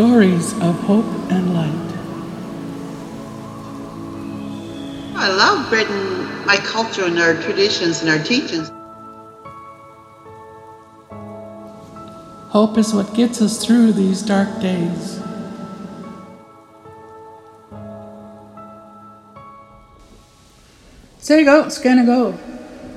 stories of hope and light. I love Britain, my culture and our traditions and our teachings. Hope is what gets us through these dark days. Say go, scan go.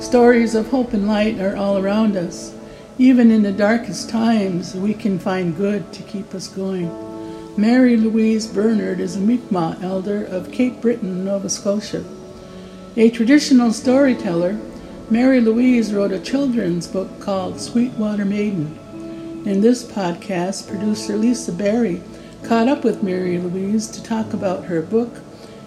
Stories of hope and light are all around us. Even in the darkest times, we can find good to keep us going. Mary Louise Bernard is a Mi'kmaq elder of Cape Breton, Nova Scotia. A traditional storyteller, Mary Louise wrote a children's book called Sweetwater Maiden. In this podcast, producer Lisa Barry caught up with Mary Louise to talk about her book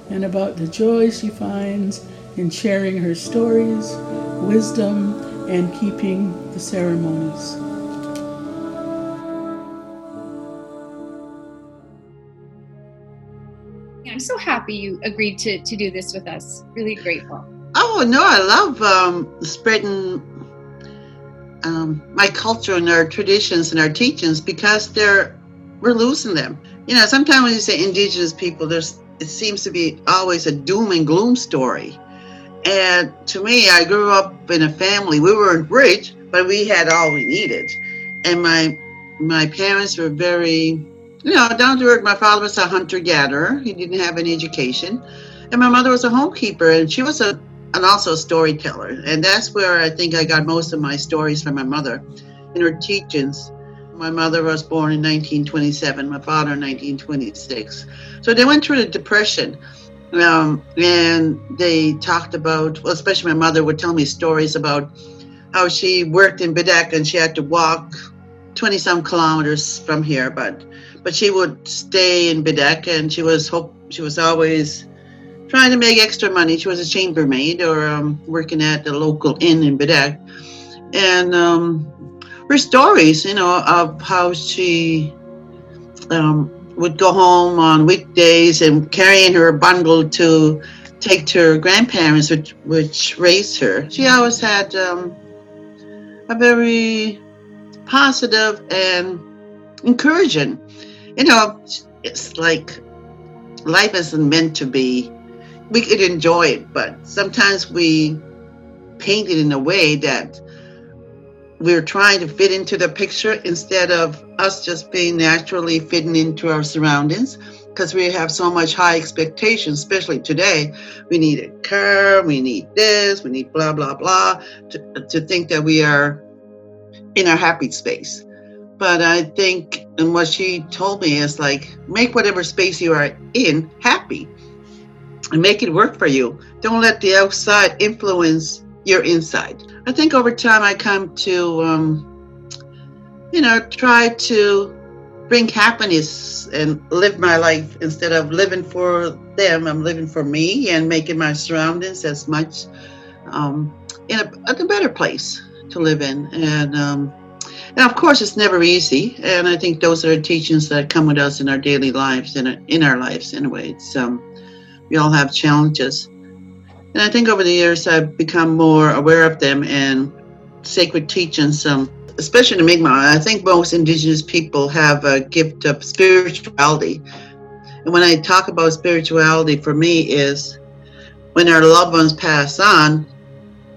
and about the joy she finds in sharing her stories, wisdom, and keeping the ceremonies. I'm so happy you agreed to, to do this with us. Really grateful. Oh, no, I love um, spreading um, my culture and our traditions and our teachings because they're we're losing them. You know, sometimes when you say indigenous people, there's it seems to be always a doom and gloom story. And to me, I grew up in a family. We weren't rich, but we had all we needed. And my my parents were very, you know, down to earth. My father was a hunter gatherer. He didn't have any education, and my mother was a homekeeper, and she was a and also a storyteller. And that's where I think I got most of my stories from my mother in her teachings. My mother was born in 1927, my father in 1926. So they went through the Depression. Um, and they talked about, well, especially my mother would tell me stories about how she worked in Baddeck and she had to walk 20 some kilometers from here, but but she would stay in Baddeck and she was hope she was always trying to make extra money. She was a chambermaid or um, working at the local inn in Baddeck. And um, her stories, you know, of how she um, would go home on weekdays and carrying her bundle to take to her grandparents, which, which raised her. She always had um, a very positive and encouraging. You know, it's like life isn't meant to be. We could enjoy it, but sometimes we paint it in a way that we're trying to fit into the picture instead of us just being naturally fitting into our surroundings because we have so much high expectations especially today. We need a car we need this we need blah blah blah to, to think that we are in our happy space. But i think and what she told me is like make whatever space you are in happy and make it work for you. Don't let the outside influence your inside I think over time I come to, um, you know, try to bring happiness and live my life instead of living for them. I'm living for me and making my surroundings as much um, in a, a, better place to live in. And um, and of course, it's never easy. And I think those are teachings that come with us in our daily lives, our, in our lives anyway. It's um, we all have challenges. And I think over the years I've become more aware of them and sacred teachings, um, especially in Mi'kmaq. I think most Indigenous people have a gift of spirituality. And when I talk about spirituality, for me, is when our loved ones pass on,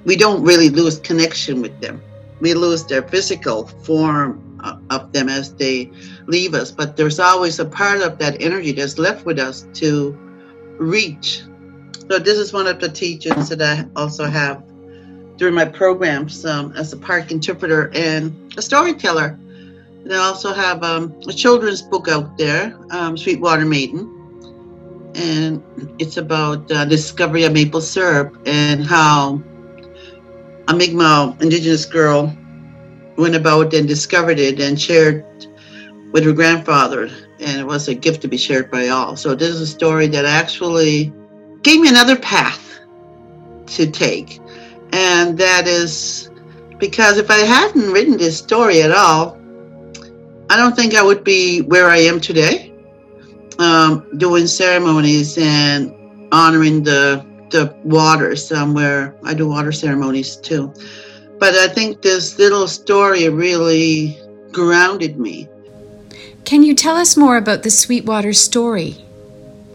we don't really lose connection with them. We lose their physical form of them as they leave us, but there's always a part of that energy that's left with us to reach so this is one of the teachings that I also have during my programs um, as a park interpreter and a storyteller. And I also have um, a children's book out there, um, Sweetwater Maiden, and it's about uh, discovery of maple syrup and how a Mi'kmaq indigenous girl went about and discovered it and shared with her grandfather, and it was a gift to be shared by all. So this is a story that actually gave me another path to take. And that is because if I hadn't written this story at all, I don't think I would be where I am today, um, doing ceremonies and honoring the the waters um, where I do water ceremonies too. But I think this little story really grounded me. Can you tell us more about the Sweetwater story?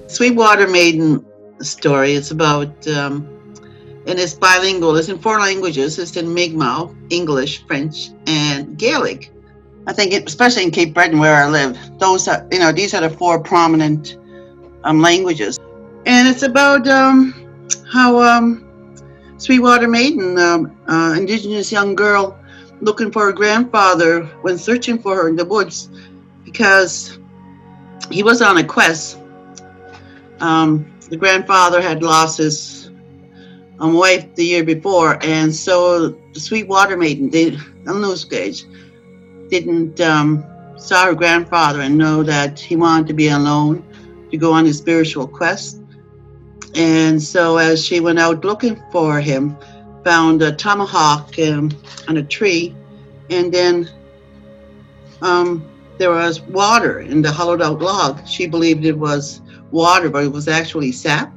Sweetwater Maiden story. It's about, um, and it's bilingual. It's in four languages. It's in Mi'kmaq, English, French, and Gaelic. I think, it, especially in Cape Breton, where I live, those are, you know, these are the four prominent um, languages. And it's about um, how um, Sweetwater Maiden, um, uh, indigenous young girl, looking for her grandfather when searching for her in the woods because he was on a quest. Um, the grandfather had lost his um, wife the year before, and so the Sweetwater Maiden, they, on those gauge, didn't um, saw her grandfather and know that he wanted to be alone to go on his spiritual quest. And so, as she went out looking for him, found a tomahawk um, on a tree, and then um, there was water in the hollowed out log. She believed it was water, but it was actually sap.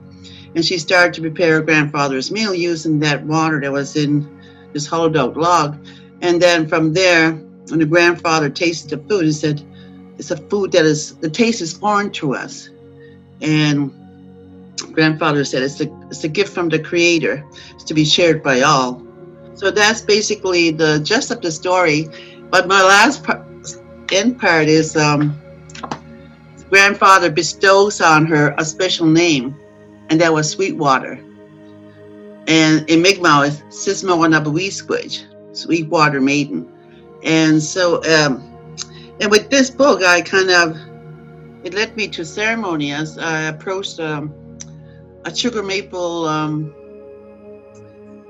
And she started to prepare her grandfather's meal using that water that was in this hollowed out log. And then from there, when the grandfather tasted the food, he said, It's a food that is, the taste is foreign to us. And grandfather said, It's a, it's a gift from the Creator. It's to be shared by all. So that's basically the gist of the story. But my last part, end part is um, grandfather bestows on her a special name, and that was Sweetwater. And in Mi'kmaq, it's Sismawanabawisquij, Sweetwater Maiden. And so, um, and with this book, I kind of, it led me to ceremony as I approached um, a sugar maple um,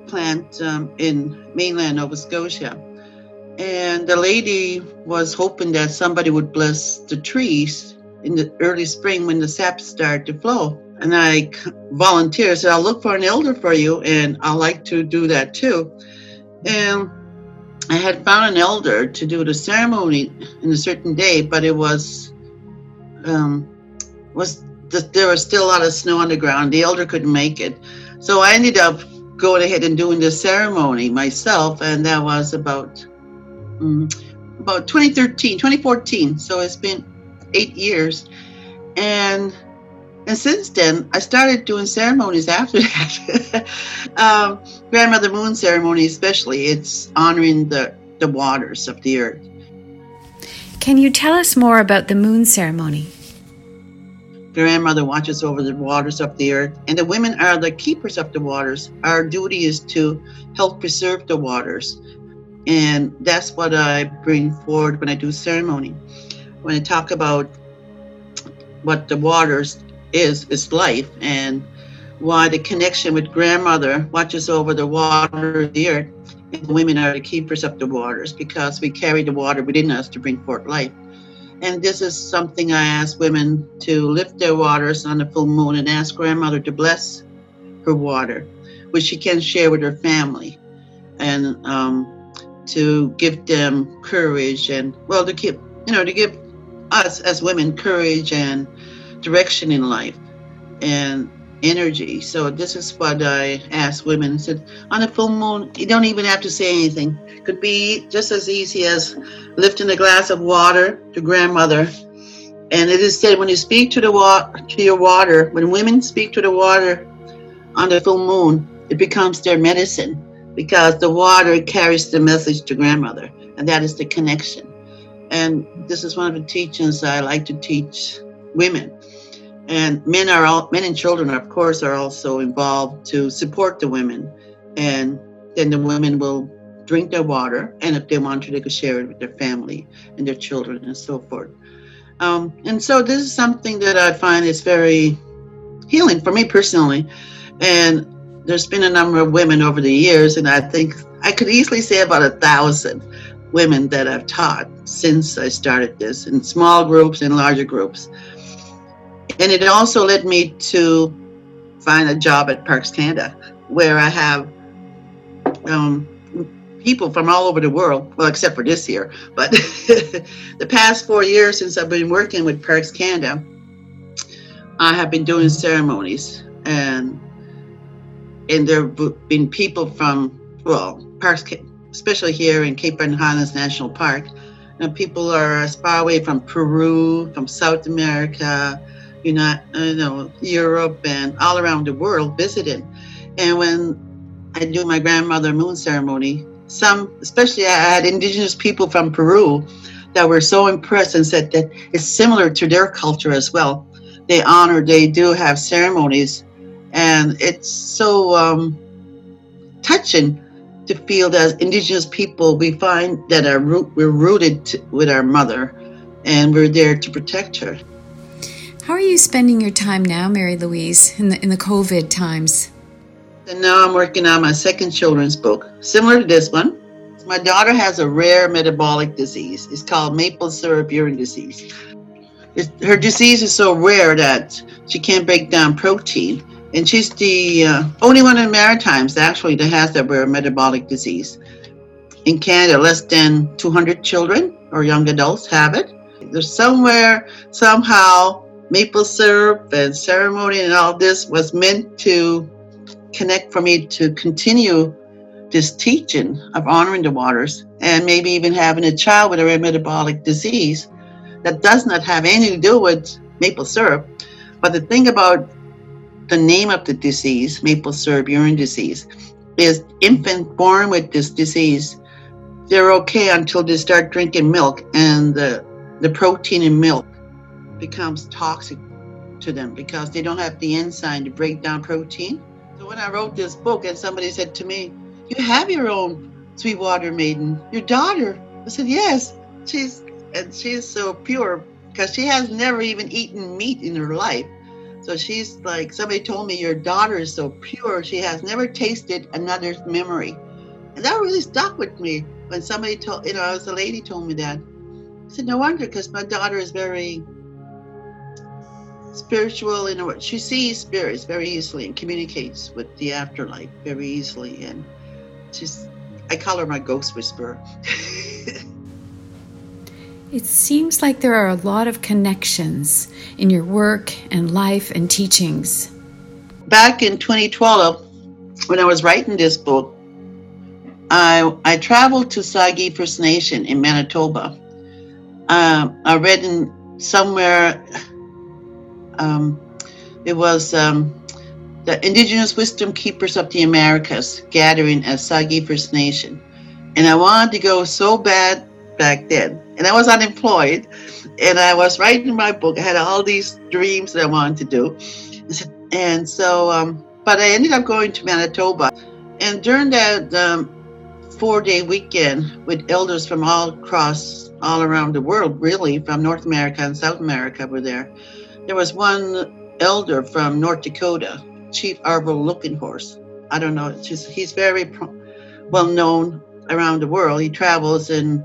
plant um, in mainland Nova Scotia. And the lady was hoping that somebody would bless the trees in the early spring when the sap started to flow. And I volunteered, said, I'll look for an elder for you, and I like to do that too. And I had found an elder to do the ceremony in a certain day, but it was um, was there was still a lot of snow on the ground. The elder couldn't make it, so I ended up going ahead and doing the ceremony myself, and that was about um, about 2013, 2014. So it's been eight years, and and since then I started doing ceremonies after that. um, Grandmother Moon ceremony, especially, it's honoring the the waters of the earth. Can you tell us more about the moon ceremony? grandmother watches over the waters of the earth, and the women are the keepers of the waters. Our duty is to help preserve the waters. And that's what I bring forward when I do ceremony. When I talk about what the waters is, is life, and why the connection with grandmother watches over the water of the earth, and the women are the keepers of the waters because we carry the water within us to bring forth life. And this is something I ask women to lift their waters on the full moon and ask grandmother to bless her water, which she can share with her family, and um, to give them courage and well to keep you know to give us as women courage and direction in life and energy. So this is what I ask women. I said on a full moon, you don't even have to say anything. Could be just as easy as lifting a glass of water to grandmother. And it is said when you speak to the water to your water, when women speak to the water on the full moon, it becomes their medicine because the water carries the message to grandmother, and that is the connection. And this is one of the teachings I like to teach women. And men are all men and children of course are also involved to support the women. And then the women will drink their water and if they want to they could share it with their family and their children and so forth. Um, and so this is something that i find is very healing for me personally. And there's been a number of women over the years and i think i could easily say about a thousand women that i've taught since i started this in small groups and larger groups and it also led me to find a job at Parks Canada, where I have um, people from all over the world, well, except for this year. But the past four years since I've been working with Parks Canada, I have been doing ceremonies, and and there have been people from well Parks, especially here in Cape Highlands National Park, And people are as far away from Peru, from South America, you know, you know, Europe, and all around the world visiting. And when I do my grandmother moon ceremony, some, especially I had indigenous people from Peru that were so impressed and said that it's similar to their culture as well. They honor, they do have ceremonies, and it's so um, touching to feel that as indigenous people we find that our root, we're rooted to, with our mother and we're there to protect her. How are you spending your time now, Mary Louise, in the in the COVID times? And now I'm working on my second children's book, similar to this one. My daughter has a rare metabolic disease. It's called maple syrup urine disease. It's, her disease is so rare that she can't break down protein and she's the uh, only one in Maritimes actually that has that rare metabolic disease. In Canada, less than 200 children or young adults have it. There's somewhere, somehow, maple syrup and ceremony and all this was meant to connect for me to continue this teaching of honoring the waters and maybe even having a child with a rare metabolic disease that does not have anything to do with maple syrup. But the thing about the name of the disease, maple syrup urine disease, is infant born with this disease. They're okay until they start drinking milk, and the, the protein in milk becomes toxic to them because they don't have the enzyme to break down protein. So when I wrote this book, and somebody said to me, "You have your own Sweetwater maiden, your daughter." I said, "Yes." She's and she's so pure because she has never even eaten meat in her life. So she's like, somebody told me your daughter is so pure, she has never tasted another's memory. And that really stuck with me when somebody told, you know, as a lady told me that. I said, no wonder, because my daughter is very spiritual in what she sees spirits very easily and communicates with the afterlife very easily. And she's, I call her my ghost whisperer. It seems like there are a lot of connections in your work and life and teachings. Back in 2012, when I was writing this book, I, I traveled to Sagkeeng First Nation in Manitoba. Uh, I read in somewhere, um, it was um, the Indigenous Wisdom Keepers of the Americas gathering at Sagkeeng First Nation. And I wanted to go so bad back then. And I was unemployed and I was writing my book. I had all these dreams that I wanted to do. And so, um, but I ended up going to Manitoba. And during that um, four day weekend with elders from all across, all around the world, really, from North America and South America were there. There was one elder from North Dakota, Chief Arvol Looking Horse. I don't know, just, he's very well known around the world. He travels and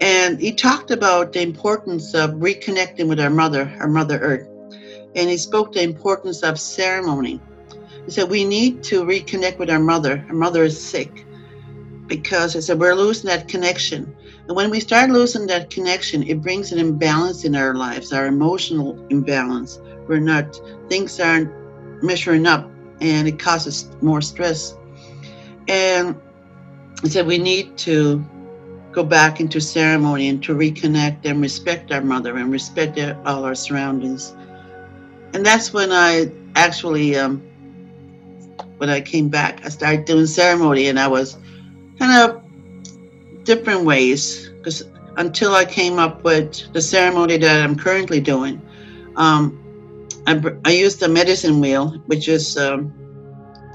and he talked about the importance of reconnecting with our mother, our Mother Earth. And he spoke the importance of ceremony. He said, We need to reconnect with our mother. Our mother is sick because he said, We're losing that connection. And when we start losing that connection, it brings an imbalance in our lives, our emotional imbalance. We're not, things aren't measuring up and it causes more stress. And he said, We need to go back into ceremony and to reconnect and respect our mother and respect all our surroundings. And that's when I actually, um, when I came back, I started doing ceremony and I was kind of different ways because until I came up with the ceremony that I'm currently doing, um, I, I used the medicine wheel, which is um,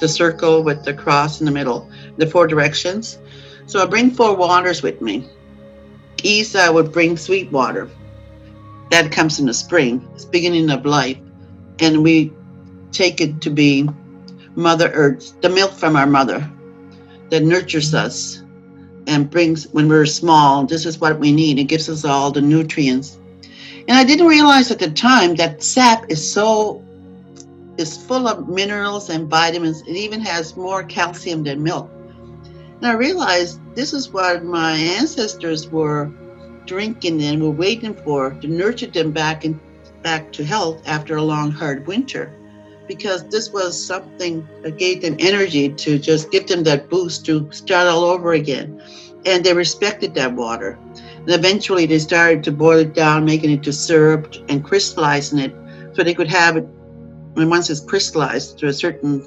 the circle with the cross in the middle, the four directions. So I bring four waters with me. I would bring sweet water. That comes in the spring, it's beginning of life. And we take it to be Mother Earth, the milk from our mother that nurtures us and brings, when we're small, this is what we need. It gives us all the nutrients. And I didn't realize at the time that sap is so, is full of minerals and vitamins. It even has more calcium than milk. And I realized this is what my ancestors were drinking and were waiting for to nurture them back and back to health after a long, hard winter. Because this was something that gave them energy to just give them that boost to start all over again. And they respected that water. And eventually they started to boil it down, making it to syrup and crystallizing it so they could have it. And once it's crystallized to a certain,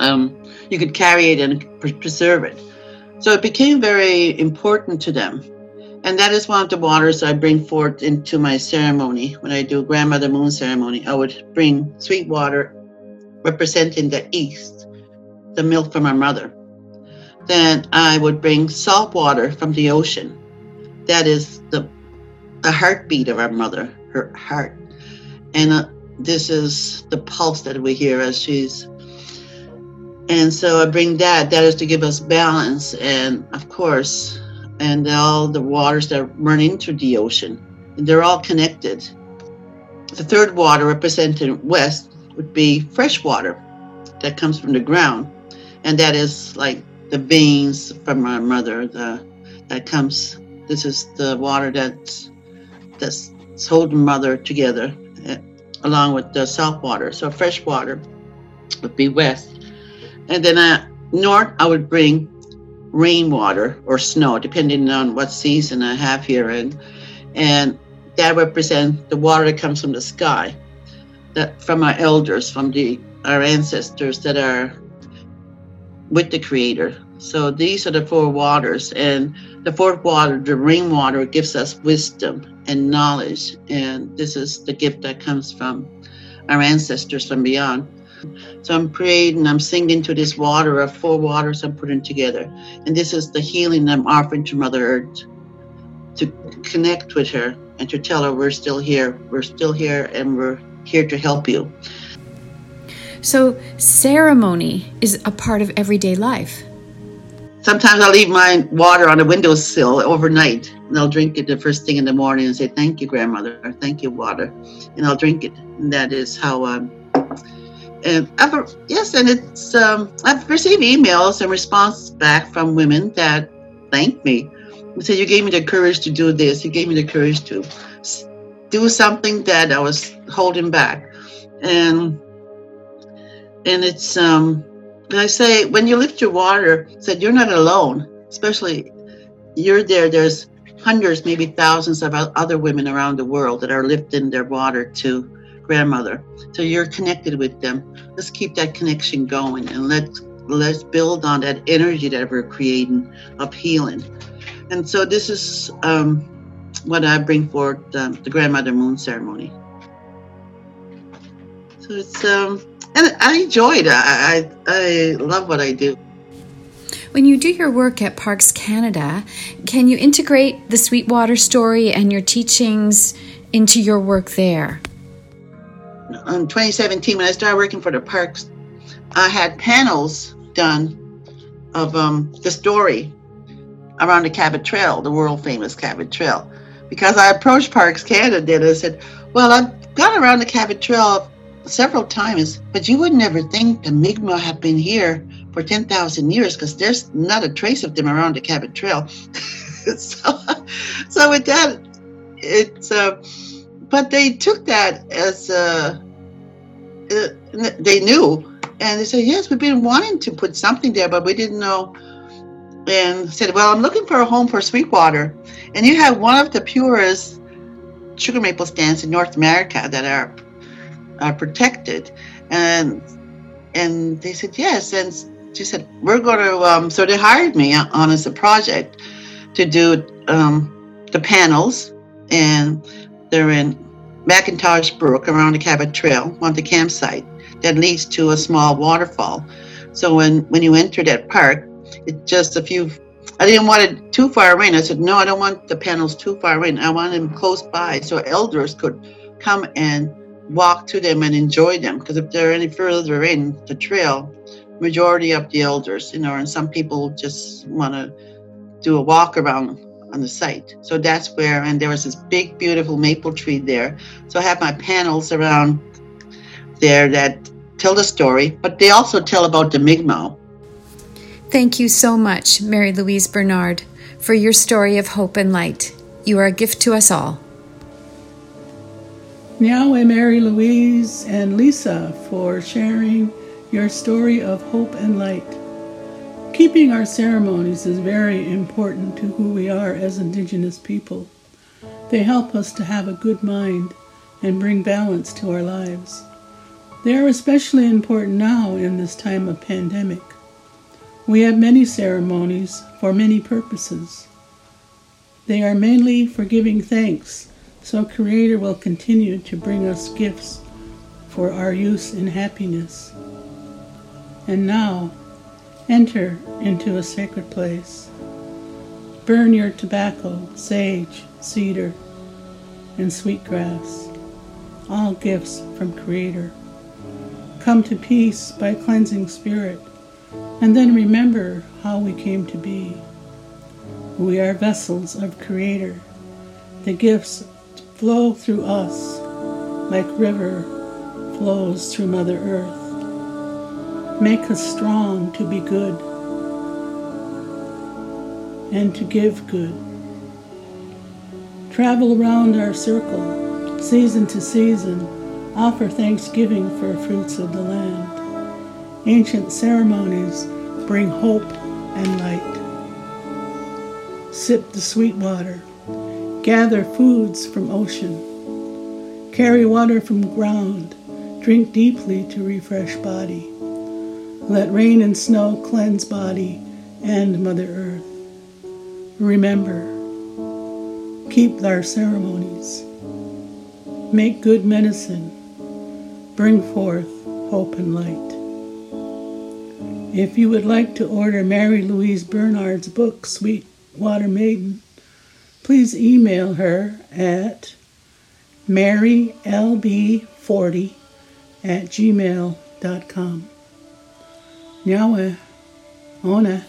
um, you could carry it and preserve it. So it became very important to them. And that is one of the waters I bring forth into my ceremony. When I do grandmother moon ceremony, I would bring sweet water representing the east, the milk from our mother. Then I would bring salt water from the ocean. That is the, the heartbeat of our mother, her heart. And uh, this is the pulse that we hear as she's and so I bring that. That is to give us balance, and of course, and all the waters that run into the ocean. They're all connected. The third water, represented west, would be fresh water that comes from the ground, and that is like the veins from our mother. The that comes. This is the water that's that's holding mother together, uh, along with the salt water. So fresh water would be west and then uh, north, I would bring rainwater or snow, depending on what season I have here. And, and that represents the water that comes from the sky, that from our elders, from the our ancestors that are with the Creator. So these are the four waters, and the fourth water, the rainwater, gives us wisdom and knowledge, and this is the gift that comes from our ancestors from beyond. So I'm praying and I'm singing to this water of four waters I'm putting together. And this is the healing I'm offering to Mother Earth to connect with her and to tell her we're still here. We're still here and we're here to help you. So, ceremony is a part of everyday life. Sometimes I'll leave my water on the windowsill overnight and I'll drink it the first thing in the morning and say, Thank you, grandmother. or Thank you, water. And I'll drink it. And that is how um, and I've, yes, and it's um, I've received emails and response back from women that thank me. They said you gave me the courage to do this. You gave me the courage to do something that I was holding back, and and it's um, I say when you lift your water, said you're not alone. Especially you're there. There's hundreds, maybe thousands of other women around the world that are lifting their water to grandmother. So you're connected with them. Let's keep that connection going and let's let's build on that energy that we're creating of healing. And so this is um, what I bring forward um, the grandmother moon ceremony. So it's um, and I enjoy it. I, I I love what I do. When you do your work at Parks Canada, can you integrate the Sweetwater story and your teachings into your work there? In 2017 when I started working for the parks, I had panels done of um, the story around the Cabot Trail, the world famous Cabot Trail. Because I approached Parks Canada and I said, Well, I've gone around the Cabot Trail several times, but you would never think the Mi'kmaq have been here for 10,000 years because there's not a trace of them around the Cabot Trail. so, so with that, it's, uh, but they took that as a, uh, they knew. And they said yes we've been wanting to put something there but we didn't know. And said well i'm looking for a home for sweetwater and you have one of the purest sugar maple stands in north america that are are protected. And and they said yes. And she said we're going to um, so they hired me on as a project to do um, the panels and they're in MacIntosh Brook around the Cabot Trail on the campsite that leads to a small waterfall. So when, when you enter that park, it's just a few. I didn't want it too far in. I said, no, I don't want the panels too far in. I want them close by so elders could come and walk to them and enjoy them. Because if they're any further in the trail, majority of the elders, you know, and some people just want to do a walk around on the site. So that's where, and there was this big, beautiful maple tree there. So I have my panels around there that tell the story, but they also tell about the Mi'kmaq. Thank you so much, Mary Louise Bernard, for your story of hope and light. You are a gift to us all. Now, Yahweh, Mary Louise, and Lisa for sharing your story of hope and light. Keeping our ceremonies is very important to who we are as Indigenous people. They help us to have a good mind and bring balance to our lives. They are especially important now in this time of pandemic. We have many ceremonies for many purposes. They are mainly for giving thanks, so Creator will continue to bring us gifts for our use in happiness. And now, enter into a sacred place. Burn your tobacco, sage, cedar, and sweetgrass, all gifts from Creator. Come to peace by cleansing spirit and then remember how we came to be. We are vessels of Creator. The gifts flow through us like river flows through Mother Earth. Make us strong to be good and to give good. Travel around our circle, season to season, offer thanksgiving for fruits of the land. Ancient ceremonies bring hope and light. Sip the sweet water. Gather foods from ocean. Carry water from ground. Drink deeply to refresh body. Let rain and snow cleanse body and Mother Earth. Remember, keep our ceremonies. Make good medicine. Bring forth hope and light. If you would like to order Mary Louise Bernard's book, Sweet Water Maiden, please email her at marylb40 at gmail.com. Miau é. Ou né?